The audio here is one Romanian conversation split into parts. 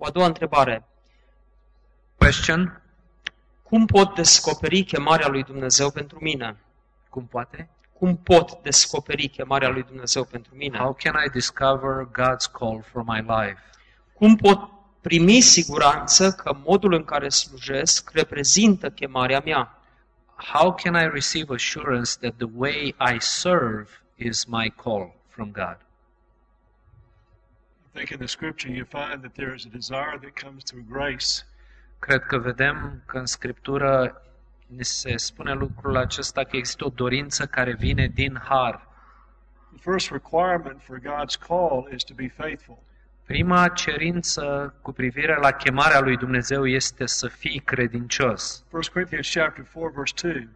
O a doua întrebare. Question. Cum pot descoperi chemarea lui Dumnezeu pentru mine? Cum poate? Cum pot descoperi chemarea lui Dumnezeu pentru mine? How can I discover God's call for my life? Cum pot primi siguranță că modul în care slujesc reprezintă chemarea mea? How can I receive assurance that the way I serve is my call from God? I think in the scripture you find that there is a desire that comes through grace. Cred că vedem că în Scriptură ni se spune lucrul acesta că există o dorință care vine din har. The first requirement for God's call is to be faithful. Prima cerință cu privire la chemarea lui Dumnezeu este să fii credincios. 1 Corinthians chapter 4 verse 2.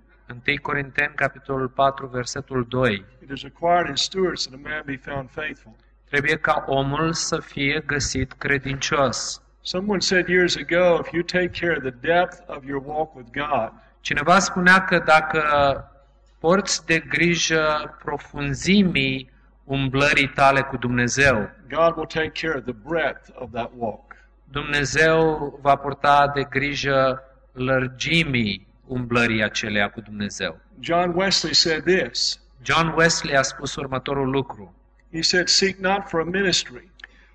1 Corinteni, capitolul 4, versetul 2. It is required in stewards that a man be found faithful. Trebuie ca omul să fie găsit credincios. Someone said years ago, if you take care of the depth of your walk with God, Cineva spunea că dacă porți de grijă profunzimii umblării tale cu Dumnezeu, God will take care of the breadth of that walk. Dumnezeu va purta de grijă lărgimii umblării acelea cu Dumnezeu. John Wesley said this. John Wesley a spus următorul lucru. He said, Seek not for a ministry,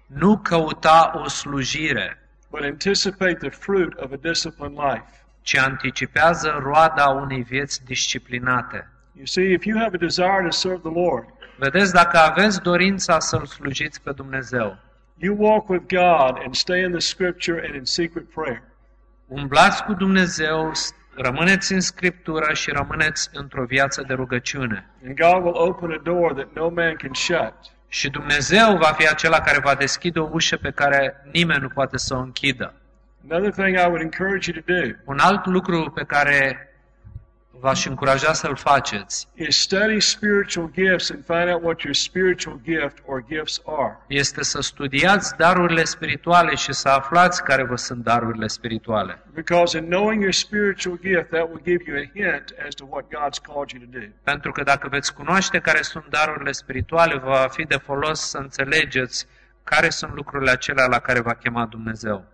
Nu căuta o slujire, but anticipate the fruit of a disciplined life. ci anticipează roada unei vieți disciplinate. You see, if you have a desire to serve the Lord, Vedeți, dacă aveți dorința să-L slujiți pe Dumnezeu, you walk with God and stay in the scripture and in secret prayer. umblați cu Dumnezeu, s- rămâneți în Scriptură și rămâneți într-o viață de rugăciune. And God will open a door that no man can shut. Și Dumnezeu va fi acela care va deschide o ușă pe care nimeni nu poate să o închidă. Another thing I would encourage you to do Un alt lucru pe care v-aș încuraja să-l faceți is study spiritual gifts and find out what your spiritual gift or gifts are. este să studiați darurile spirituale și să aflați care vă sunt darurile spirituale. Because in knowing your spiritual gift, that will give you a hint as to what God's called you to do. Pentru că dacă veți cunoaște care sunt darurile spirituale, vă va fi de folos să înțelegeți care sunt lucrurile acelea la care v-a chemat Dumnezeu.